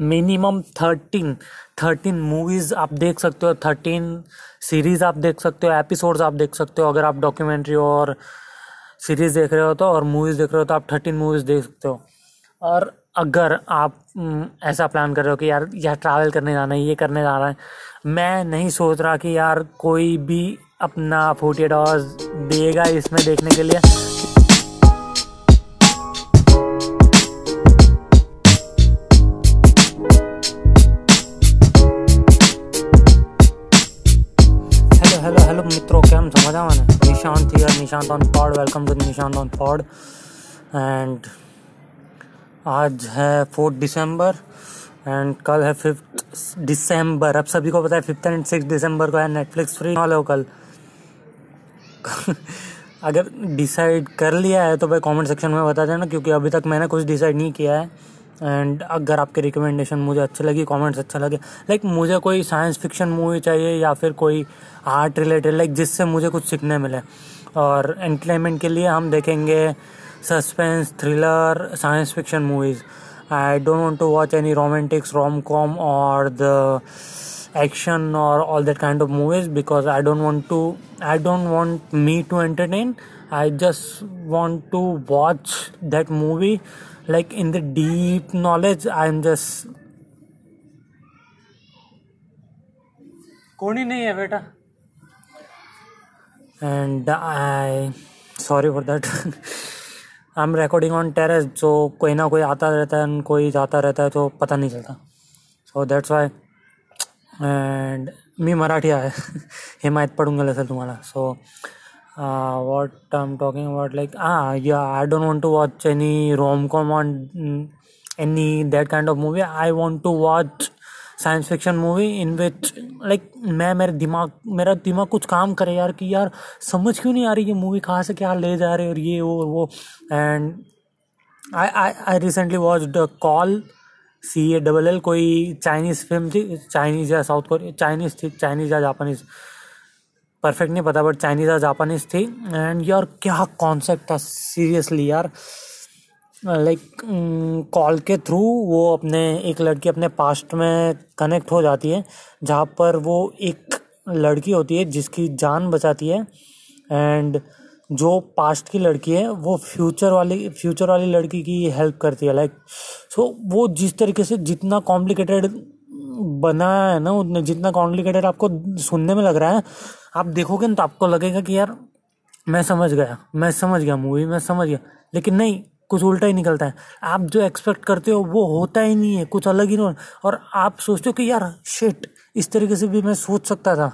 Minimum thirteen thirteen movies आप देख सकते हो थर्टीन सीरीज़ आप देख सकते हो एपिसोड्स आप देख सकते हो अगर आप डॉक्यूमेंट्री और सीरीज़ देख रहे हो तो और मूवीज़ देख रहे हो तो आप थर्टीन मूवीज़ देख सकते हो। और अगर आप हम्म, ऐसा प्लान कर रहे हो कि यार यार ट्रैवल करने जाना है ये करने जा रहा है मैं नहीं सोच रहा कि यार कोई भी अपना फोर्टी एट आवर्स देगा इसमें देखने के लिए। Madhavan, Nishant here, Nishant on pod welcome to Nishant on pod and आज है फोर्थ दिसंबर एंड कल है फिफ्थ दिसंबर अब सभी को पता है फिफ्थ एंड सिक्स दिसंबर को है नेटफ्लिक्स फ्री हॉल हो कल? अगर डिसाइड कर लिया है तो भाई कमेंट सेक्शन में बता देना क्योंकि अभी तक मैंने कुछ डिसाइड नहीं किया है। एंड अगर आपके रिकमेंडेशन मुझे अच्छे लगी कमेंट्स अच्छा लगे लाइक मुझे कोई साइंस फिक्शन मूवी चाहिए या फिर कोई आर्ट रिलेटेड लाइक जिससे मुझे कुछ सीखने मिले। और एंटरटेनमेंट के लिए हम देखेंगे suspense thriller science fiction movies I don't want to watch any romantics rom com और the action or all that kind of movies because I don't want to, I don't want me to entertain. I just want to watch that movie like in the deep knowledge I'm just कोई नहीं है बेटा। And I sorry for that I am recording on terrace जो कोई ना कोई आता रहता है कोई जाता रहता है तो पता नहीं चलता। सो दैट्स वाई अँड मी मराठी आहे. हे माहीत पडून गेलं असेल तुम्हाला. So what I am talking about like हाँ या I don't want to watch any rom com on any that kind of movie I want to watch science fiction movie in which like मैं, मेरे दिमाग, मेरा दिमाग कुछ काम करे यार कि यार समझ क्यों नहीं आ रही ये मूवी कहाँ से क्या ले जा रहे और ये वो वो। And I I I recently watch the call C A double L कोई चाइनीज़ फ़िल्म थी चाइनीज़ या साउथ कोरिया चाइनीज़ थी चाइनीज़ या जापानीज़ परफेक्ट नहीं पता बट चाइनीज़ और जापानीज़ थी। एंड यार क्या कॉन्सेप्ट था? सीरियसली यार। लाइक कॉल के थ्रू वो अपने एक लड़की अपने पास्ट में कनेक्ट हो जाती है जहाँ पर वो एक लड़की होती है जिसकी जान बचाती है। एंड जो पास्ट की लड़की है वो फ्यूचर वाली फ्यूचर वाली लड़की की हेल्प करती है। लाइक like, सो so, वो जिस तरीके से जितना कॉम्प्लिकेटेड बनाया है ना उतने जितना कॉम्प्लिकेटेड आपको सुनने में लग रहा है आप देखोगे ना तो आपको लगेगा कि यार, मैं समझ गया, मैं समझ गया मूवी मैं समझ गया। लेकिन नहीं, कुछ उल्टा ही निकलता है। आप जो एक्सपेक्ट करते हो, वो होता ही नहीं है, कुछ अलग ही नहीं और आप सोचते हो कि यार शिट इस तरीके से भी मैं सोच सकता था।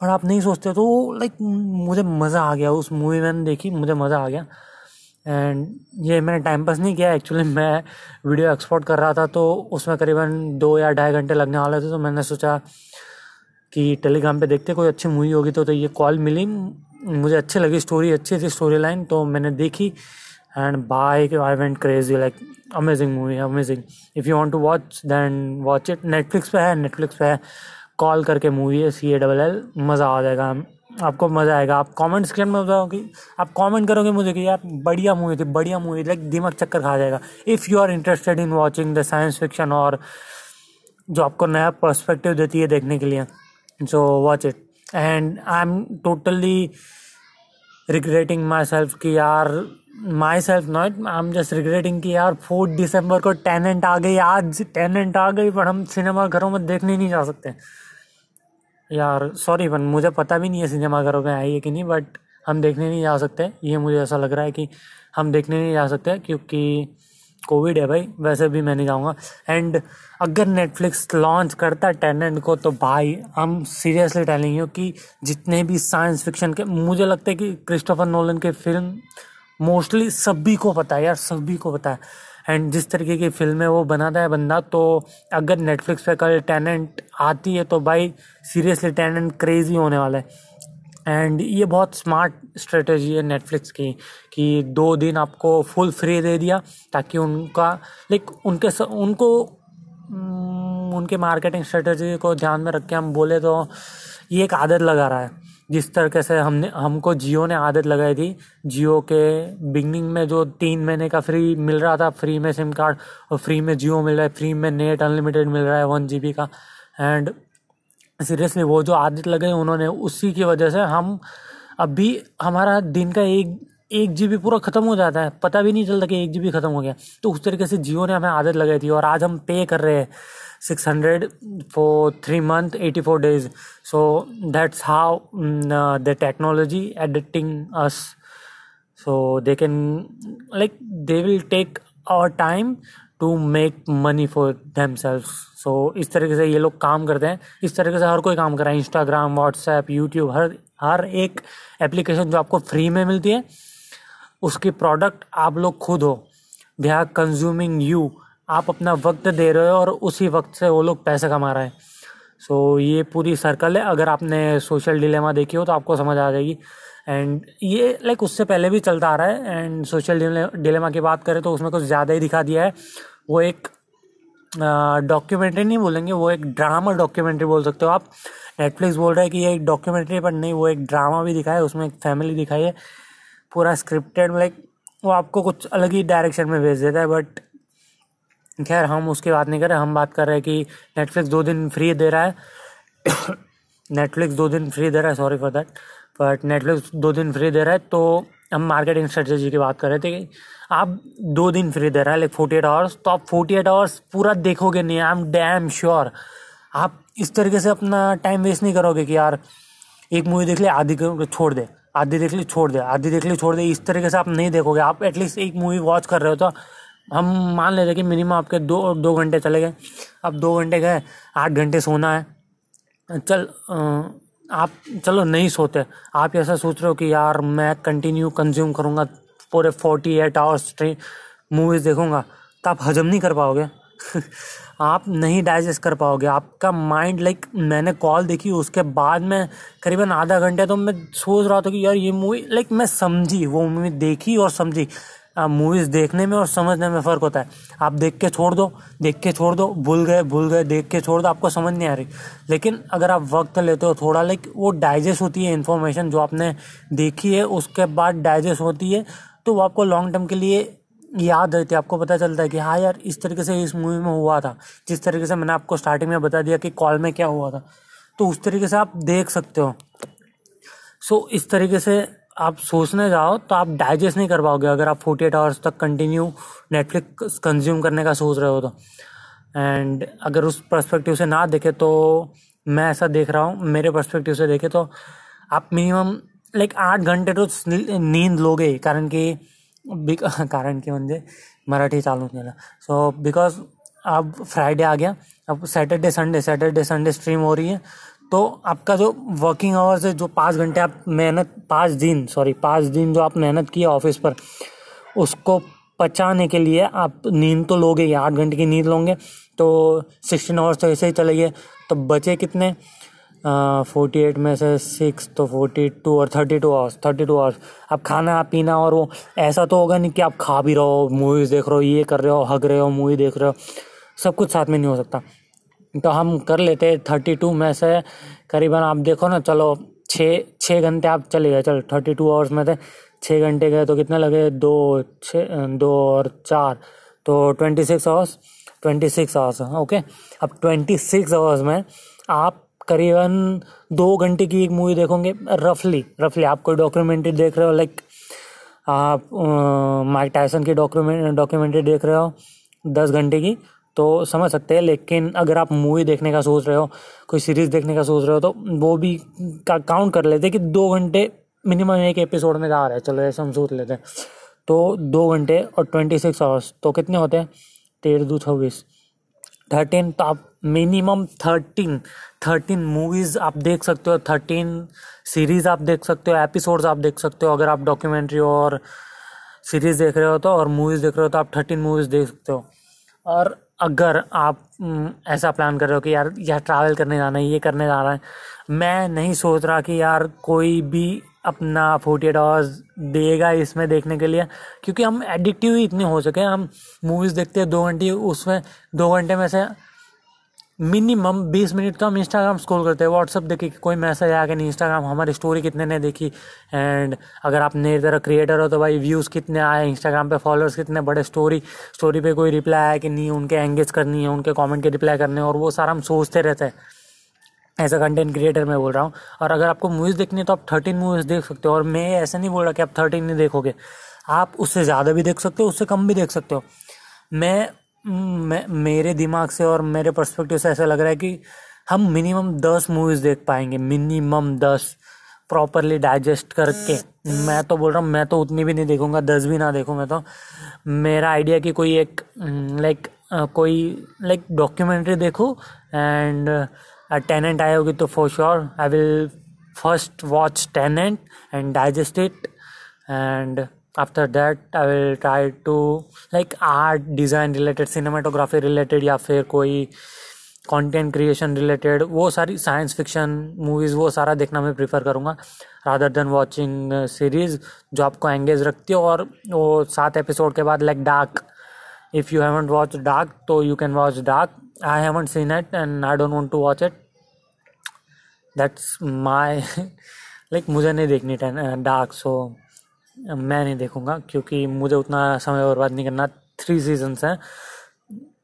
पर आप नहीं सोचते तो लाइक मुझे मज़ा आ गया। उस मूवी मैंने देखी, मुझे मज़ा आ गया। एंड ये मैंने टाइम पास नहीं किया एक्चुअली मैं वीडियो एक्सपोर्ट कर रहा था तो उसमें करीबन दो या ढाई घंटे लगने वाले थे तो मैंने सोचा कि टेलीग्राम पे देखते कोई अच्छी मूवी होगी तो, तो ये कॉल मिली। मुझे अच्छी लगी स्टोरी अच्छी थी स्टोरी लाइन तो मैंने देखी। And by I went crazy like amazing movie amazing if you want to watch then watch it Netflix पे है नेटफ्लिक्स पे है। कॉल करके मूवी है सी ए डबल एल मज़ा आ जाएगा। आपको मज़ा आएगा। आप कमेंट स्क्रीन में बताओगे आप कमेंट करोगे मुझे कि यार बढ़िया मूवी थी बढ़िया मूवी लाइक दिमाग चक्कर खा जाएगा। If you are interested in watching the science fiction और जो आपको नया पर्सपेक्टिव देती है देखने के लिए। So watch it and I am totally regretting myself not I am just regretting कि यार फोर्थ दिसंबर को टेनेंट आ गई। आज टेनेंट आ गई, पर हम सिनेमा घरों में देखने नहीं जा सकते। यार सॉरी बन मुझे पता भी नहीं है सिनेमा घरों में आई है कि नहीं बट हम देखने नहीं जा सकते। ये मुझे ऐसा लग रहा है कि हम देखने नहीं जा सकते, क्योंकि कोविड है भाई, वैसे भी मैं नहीं जाऊँगा। एंड अगर नेटफ्लिक्स लॉन्च करता है टेनेंट को तो भाई हम सीरियसली टेलिंग यू कि जितने भी साइंस फिक्शन के, मुझे लगता है कि क्रिस्टोफर नोलन के फ़िल्म मोस्टली सभी को पता है यार, सभी को पता है। एंड जिस तरीके की फ़िल्में वो बनाता है बंदा तो अगर नेटफ्लिक्स पे कल टेनेंट आती है तो भाई सीरियसली टेनेंट क्रेजी होने वाला है। एंड ये बहुत स्मार्ट स्ट्रेटजी है नेटफ्लिक्स की कि दो दिन आपको फुल फ्री दे दिया ताकि उनका लाइक उनके स, उनको उनके मार्केटिंग स्ट्रेटजी को ध्यान में रख के हम बोले तो ये एक आदत लगा रहा है। जिस तरीके से हमने हमको जियो ने आदत लगाई थी जियो के बिगनिंग में जो तीन महीने का फ्री मिल रहा था फ्री में सिम कार्ड और फ्री में जियो मिल रहा है फ्री में नेट अनलिमिटेड मिल रहा है वन जी का। एंड सीरियसली वो जो आदत लगाई उन्होंने, उसी की वजह से हम अभी हमारा दिन का एक एक जी पूरा ख़त्म हो जाता है। पता भी नहीं चलता कि एक जी ख़त्म हो गया। तो उस तरीके से जियो ने हमें आदत लगाई थी और आज हम पे कर रहे हैं। Six hundred for three month eighty four days so that's how the technology editing us so they can like they will take our time to make money for them self so इस तरीके से ये लोग काम करते हैं। इस तरीके से हर कोई काम कर रहा है। इंस्टाग्राम व्हाट्सएप यूट्यूब हर हर एक एप्लीकेशन जो आपको फ्री में मिलती है उसकी प्रोडक्ट आप लोग खुद हो। दे आर कंज्यूमिंग यू आप अपना वक्त दे रहे हो और उसी वक्त से वो लोग पैसे कमा रहे हैं। सो so, ये पूरी सर्कल है। अगर आपने सोशल डिलेमा देखी हो तो आपको समझ आ जाएगी। एंड ये लाइक उससे पहले भी चलता आ रहा है। एंड सोशल डिलेमा की बात करें तो उसमें कुछ ज़्यादा ही दिखा दिया है। वो एक डॉक्यूमेंट्री नहीं बोलेंगे, वो एक ड्रामा डॉक्यूमेंट्री बोल सकते हो आप। नेटफ्लिक्स बोल रहा है कि ये एक डॉक्यूमेंट्री पर नहीं, वो एक ड्रामा भी दिखाया है, उसमें एक फैमिली दिखाई है। पूरा स्क्रिप्टेड लाइक वो आपको कुछ अलग ही डायरेक्शन में भेज देता है बट खैर, हम उसकी बात नहीं कर रहे, हम बात कर रहे हैं कि नेटफ्लिक्स दो दिन फ्री दे रहा है। नेटफ्लिक्स दो दिन फ्री दे रहा है sorry for that but Netflix दो दिन फ्री दे रहा है तो हम मार्केटिंग स्ट्रेटेजी की बात कर रहे थे कि आप दो दिन फ्री दे रहा है लाइक फोर्टी एट आवर्स तो आप फोर्टी एट आवर्स पूरा देखोगे नहीं आई एम डैम श्योर आप इस तरीके से अपना टाइम वेस्ट नहीं करोगे कि यार, एक मूवी देख ले, आधी छोड़ दे, आधी देख ली, छोड़ दे, आधी देख ली, छोड़ दे, इस तरीके से आप नहीं देखोगे। आप एटलीस्ट एक मूवी वॉच कर रहे हो तो हम मान लेते कि मिनिमम आपके दो दो घंटे चले गए। अब दो घंटे गए, आठ घंटे सोना है। चल आप, चलो नहीं सोते। आप ऐसा सोच रहे हो कि यार मैं कंटिन्यू कंज्यूम करूँगा, पूरे फोर्टी एट आवर्स मूवीज़ देखूँगा तो आप हजम नहीं कर पाओगे। आप नहीं डाइजेस्ट कर पाओगे। आपका माइंड लाइक मैंने कॉल देखी, उसके बाद में करीबन आधा घंटे तो मैं सोच रहा था कि यार ये मूवी लाइक मैं समझी, वो मूवी देखी और समझी। मूवीज़ देखने में और समझने में फ़र्क होता है। आप देख के छोड़ दो देख के छोड़ दो भूल गए भूल गए देख के छोड़ दो आपको समझ नहीं आ रही। लेकिन अगर आप वक्त लेते हो थोड़ा लाइक वो डाइजेस्ट होती है इन्फॉर्मेशन जो आपने देखी है उसके बाद डाइजेस्ट होती है तो वो आपको लॉन्ग टर्म के लिए याद रहती है। आपको पता चलता है कि हाँ यार इस तरीके से इस मूवी में हुआ था। जिस तरीके से मैंने आपको स्टार्टिंग में बता दिया कि कॉल में क्या हुआ था। तो उस तरीके से आप देख सकते हो। सो so, इस तरीके से आप सोचने जाओ तो आप डाइजेस्ट नहीं कर पाओगे अगर आप फोर्टी एट आवर्स तक कंटिन्यू नेटफ्लिक्स कंज्यूम करने का सोच रहे हो तो। एंड अगर उस पर्सपेक्टिव से ना देखे तो मैं ऐसा देख रहा हूँ, मेरे पर्सपेक्टिव से देखे तो आप मिनिमम लाइक आठ घंटे तो नींद लोगे कारण की कारण की म्हणजे मराठी चालू केलं सो बिकॉज़ अब फ्राइडे आ गया, अब Saturday Sunday Saturday Sunday stream हो रही है तो आपका जो वर्किंग आवर्स है, जो पाँच घंटे आप मेहनत, पाँच दिन सॉरी पाँच दिन जो आप मेहनत किए ऑफ़िस पर, उसको पचाने के लिए आप नींद तो लोगे ही, आठ घंटे की नींद लोगे। तो सिक्सटीन आवर्स तो ऐसे ही चले गए। तो बचे कितने? फोर्टी एट में से सिक्स तो फोर्टी टू और thirty two hours thirty two hours अब खाना, पीना और वो, ऐसा तो होगा नहीं कि आप खा भी रहो मूवीज़ देख रहे हो, ये कर रहे हो, हग रहे हो मूवी देख रहे हो। सब कुछ साथ में नहीं हो सकता। तो हम कर लेते थर्टी टू में से करीबन, आप देखो ना, चलो छः छः घंटे आप चले गए, चलो, थर्टी टू आवर्स में थे छः घंटे गए तो कितने लगे? दो छः दो और चार तो twenty six hours twenty six hours okay अब ट्वेंटी सिक्स आवर्स में आप करीबन दो घंटे की एक मूवी देखोगे रफली रफली आप कोई डॉक्यूमेंट्री देख रहे हो लाइक आप माइक टाइसन की डॉक्यूमेंट डॉक्यूमेंट्री देख रहे हो, दस घंटे की तो समझ सकते हैं, लेकिन अगर आप मूवी देखने का सोच रहे हो, कोई सीरीज़ देखने का सोच रहे हो तो वो भी का काउंट कर लेते कि दो घंटे मिनिमम एक एपिसोड में जा रहा है। चलो, ऐसे हम सोच लेते हैं। तो दो घंटे और ट्वेंटी सिक्स आवर्स तो कितने होते हैं? तेरह दो छब्बीस थर्टीन तो आप मिनिमम थर्टीन थर्टीन मूवीज़ आप देख सकते हो थर्टीन सीरीज़ आप देख सकते हो एपिसोड्स आप देख सकते हो, अगर आप डॉक्यूमेंट्री और सीरीज़ देख रहे हो तो और मूवीज़ देख रहे हो तो आप थर्टीन मूवीज़ देख सकते हो। और अगर आप ऐसा प्लान कर रहे हो कि यार यार ट्रैवल करने जाना है, ये करने जा रहा है। मैं नहीं सोच रहा कि यार कोई भी अपना फोर्टी एट आवर्स देगा इसमें देखने के लिए, क्योंकि हम एडिक्टिव ही इतने हो सके हम मूवीज़ देखते हैं दो घंटे, उसमें दो घंटे में से मिनिमम बीस मिनट तो हम इंस्टाग्राम स्क्रॉल करते हैं। व्हाट्सअप देखिए कि कोई मैसेज आ गया नहीं? इंस्टाग्राम हमारी स्टोरी कितने ने देखी? एंड अगर आप मेरी तरह क्रिएटर हो तो भाई व्यूज़ कितने आए? इंस्टाग्राम पे फॉलोअर्स कितने? बड़े स्टोरी स्टोरी पे कोई रिप्लाई आया कि नहीं? उनके एंगेज करनी है, उनके कॉमेंट के रिप्लाई करने और वो सारा हम सोचते रहते हैं। एज अ कंटेंट क्रिएटर मैं बोल रहा हूँ। और अगर आपको मूवीज़ देखनी है तो आप थर्टीन मूवीज़ देख सकते हो। और मैं ऐसा नहीं बोल रहा कि आप थर्टीन नहीं देखोगे। आप उससे ज़्यादा भी देख सकते हो, उससे कम भी देख सकते हो। मैं मेरे दिमाग से और मेरे पर्सपेक्टिव से ऐसा लग रहा है कि हम मिनिमम दस मूवीज़ देख पाएँगे मिनिमम दस प्रॉपरली डाइजेस्ट करके। मैं तो बोल रहा हूँ, मैं तो उतनी भी नहीं देखूँगा, दस भी ना देखूँ मैं तो। मेरा आइडिया कि कोई एक लाइक कोई लाइक डॉक्यूमेंट्री देखूँ एंड टेनेंट आए होगी तो for sure I will first watch Tenet and digest it and after that, i will try to, like, art, design related, cinematography related, या फिर कोई कंटेंट क्रिएशन रिलेटेड वो सारी साइंस फिक्शन मूवीज़ वो सारा देखना मैं प्रीफर करूँगा। रादर देन वॉचिंग सीरीज़ जो आपको एंगेज रखती है और वो सात एपिसोड के बाद like Dark if you haven't watch Dark तो you can watch Dark I haven't seen it and I don't want to watch it that's my like मुझे नहीं देखनी डार्क सो मैं नहीं देखूँगा, क्योंकि मुझे उतना समय बर्बाद नहीं करना। थ्री सीजन्स हैं,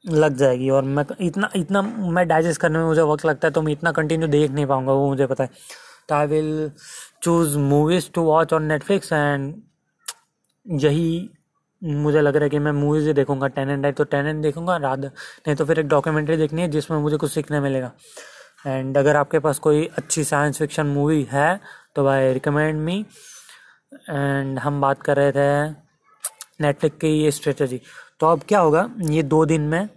लग जाएगी। और मैं इतना इतना मैं डाइजेस्ट करने में मुझे वक्त लगता है तो मैं इतना कंटिन्यू देख नहीं पाऊँगा, वो मुझे पता है। तो I will choose movies to watch on Netflix and यही मुझे लग रहा है कि मैं मूवीज़ ही देखूँगा। टेनेंट है तो टेनेंट देखूँगा रात नहीं तो फिर एक डॉक्यूमेंट्री देखनी है, जिसमें मुझे कुछ सीखने मिलेगा। एंड अगर आपके पास कोई अच्छी साइंस फिक्शन मूवी है तो भाई रिकमेंड मी एंड हम बात कर रहे थे नेटफ्लिक्स की ये स्ट्रेटजी तो अब क्या होगा? ये दो दिन में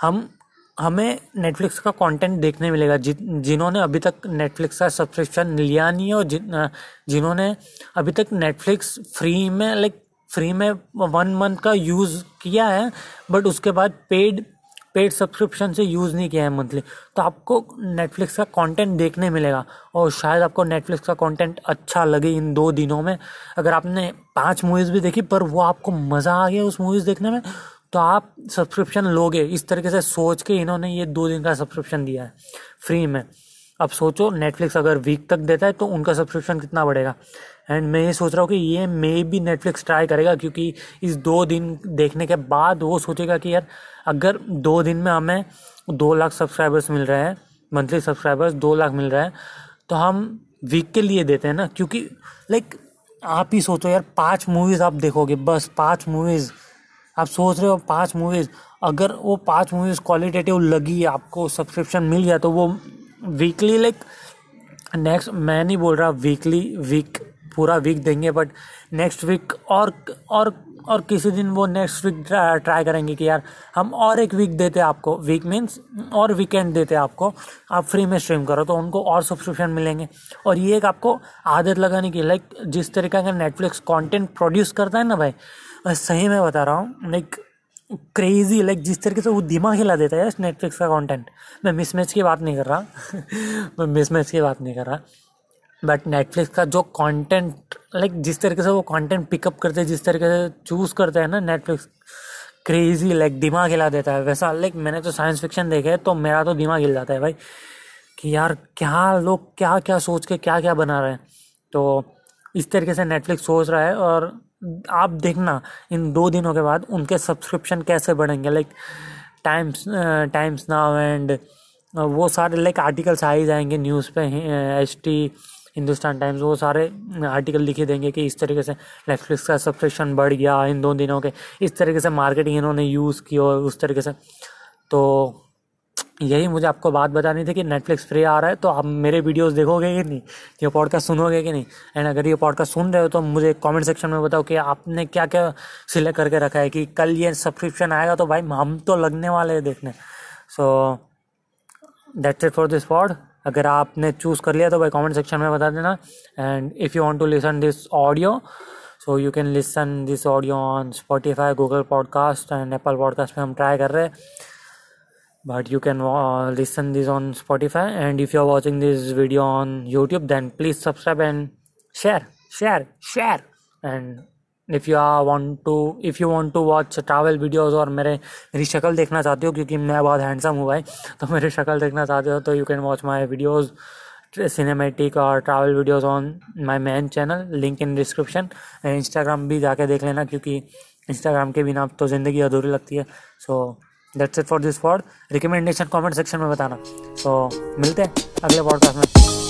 हम हमें नेटफ्लिक्स का कंटेंट देखने मिलेगा। जि, जिन्होंने अभी तक नेटफ्लिक्स का सब्सक्रिप्शन लिया नहीं है और जिन जिन्होंने अभी तक नेटफ्लिक्स फ्री में लाइक फ्री में वन मंथ का यूज़ किया है बट उसके बाद पेड पेड सब्सक्रिप्शन से यूज़ नहीं किया है मंथली तो आपको नेटफ्लिक्स का कंटेंट देखने मिलेगा और शायद आपको नेटफ्लिक्स का कंटेंट अच्छा लगे इन दो दिनों में। अगर आपने पाँच मूवीज़ भी देखी, पर वो आपको मज़ा आ गया उस मूवीज़ देखने में तो आप सब्सक्रिप्शन लोगे। इस तरीके से सोच के इन्होंने ये दो दिन का सब्सक्रिप्शन दिया है फ्री में। अब सोचो नेटफ्लिक्स अगर वीक तक देता है तो उनका सब्सक्रिप्शन कितना बढ़ेगा? एंड मैं ये सोच रहा हूँ कि ये मे भी नेटफ्लिक्स ट्राई करेगा, क्योंकि इस दो दिन देखने के बाद वो सोचेगा कि यार, अगर दो दिन में हमें दो लाख सब्सक्राइबर्स मिल रहे हैं मंथली सब्सक्राइबर्स दो लाख मिल रहे हैं तो हम वीक के लिए देते हैं ना? क्योंकि लाइक आप ही सोचो यार, पाँच मूवीज़ आप देखोगे, बस पाँच मूवीज़ आप सोच रहे हो पाँच मूवीज़ अगर वो पाँच मूवीज़ क्वालिटेटिव लगी, आपको सब्सक्रिप्शन मिल गया तो वो वीकली लाइक नेक्स्ट मैं नहीं बोल रहा वीकली वीक पूरा वीक देंगे बट नेक्स्ट वीक और और और किसी दिन वो नेक्स्ट वीक ट्राई करेंगे कि यार, हम और एक वीक देते आपको। वीक मीन्स और वीकेंड देते आपको। आप फ्री में स्ट्रीम करो तो उनको और सब्सक्रिप्शन मिलेंगे। और ये एक आपको आदत लगाने की लाइक जिस तरीके का नेटफ्लिक्स कंटेंट प्रोड्यूस करता है ना भाई सही में बता रहा हूँ लाइक क्रेजी लाइक जिस तरीके से वो दिमाग हिला देता है नेटफ्लिक्स का कंटेंट मैं मिसमैच की बात नहीं कर रहा। मैं मिसमैच की बात नहीं कर रहा। बट नेटफ्लिक्स का जो कंटेंट लाइक जिस तरीके से वो कंटेंट पिकअप करते हैं, जिस तरीके से चूज़ करते हैं ना नेटफ्लिक्स क्रेजी लाइक दिमाग हिला देता है। वैसा लाइक मैंने तो साइंस फिक्शन देखे तो मेरा तो दिमाग हिल जाता है भाई, कि यार क्या लोग क्या क्या सोच के क्या क्या बना रहे हैं। तो इस तरीके से नेटफ्लिक्स सोच रहा है और आप देखना, इन दो दिनों के बाद उनके सब्सक्रिप्शन कैसे बढ़ेंगे। Like Times Times Now and वो सारे लाइक आर्टिकल्स आ ही जाएँगे न्यूज़ पे एच टी हिंदुस्तान टाइम्स, वो सारे आर्टिकल लिखे देंगे कि इस तरीके से नेटफ्लिक्स का सब्सक्रिप्शन बढ़ गया इन दो दिनों के। इस तरीके से मार्केटिंग इन्होंने यूज़ की और उस तरीके से। तो यही मुझे आपको बात बतानी थी कि नेटफ्लिक्स फ्री आ रहा है तो आप मेरे वीडियोस देखोगे कि नहीं? ये पॉडकास्ट सुनोगे कि नहीं? एंड अगर ये पॉडकास्ट सुन रहे हो तो मुझे कमेंट सेक्शन में बताओ कि आपने क्या क्या सिलेक्ट करके रखा है कि कल ये सब्सक्रिप्शन आएगा तो भाई हम तो लगने वाले हैं देखने। So that's it for this pod अगर आपने चूज़ कर लिया तो भाई कॉमेंट सेक्शन में बता देना। And if you want to listen this audio so you can listen this audio on Spotify Google podcast and Apple podcast में हम ट्राई कर रहे हैं। But you can listen this on Spotify and if you are watching this video on YouTube then please subscribe and share share share and if you are want to if you want to watch travel videos और मेरे मेरी शक्ल देखना चाहते हो क्योंकि मैं बहुत हैंडसम हूँ भाई तो मेरी शक्ल देखना चाहते हो तो you can watch my videos cinematic और travel videos on my main channel link in description Instagram भी जाके देख लेना क्योंकि इंस्टाग्राम के बिना तो ज़िंदगी अधूरी लगती है। So that's it for this pod recommendation comment section में बताना। सो so, मिलते हैं अगले पॉडकास्ट में।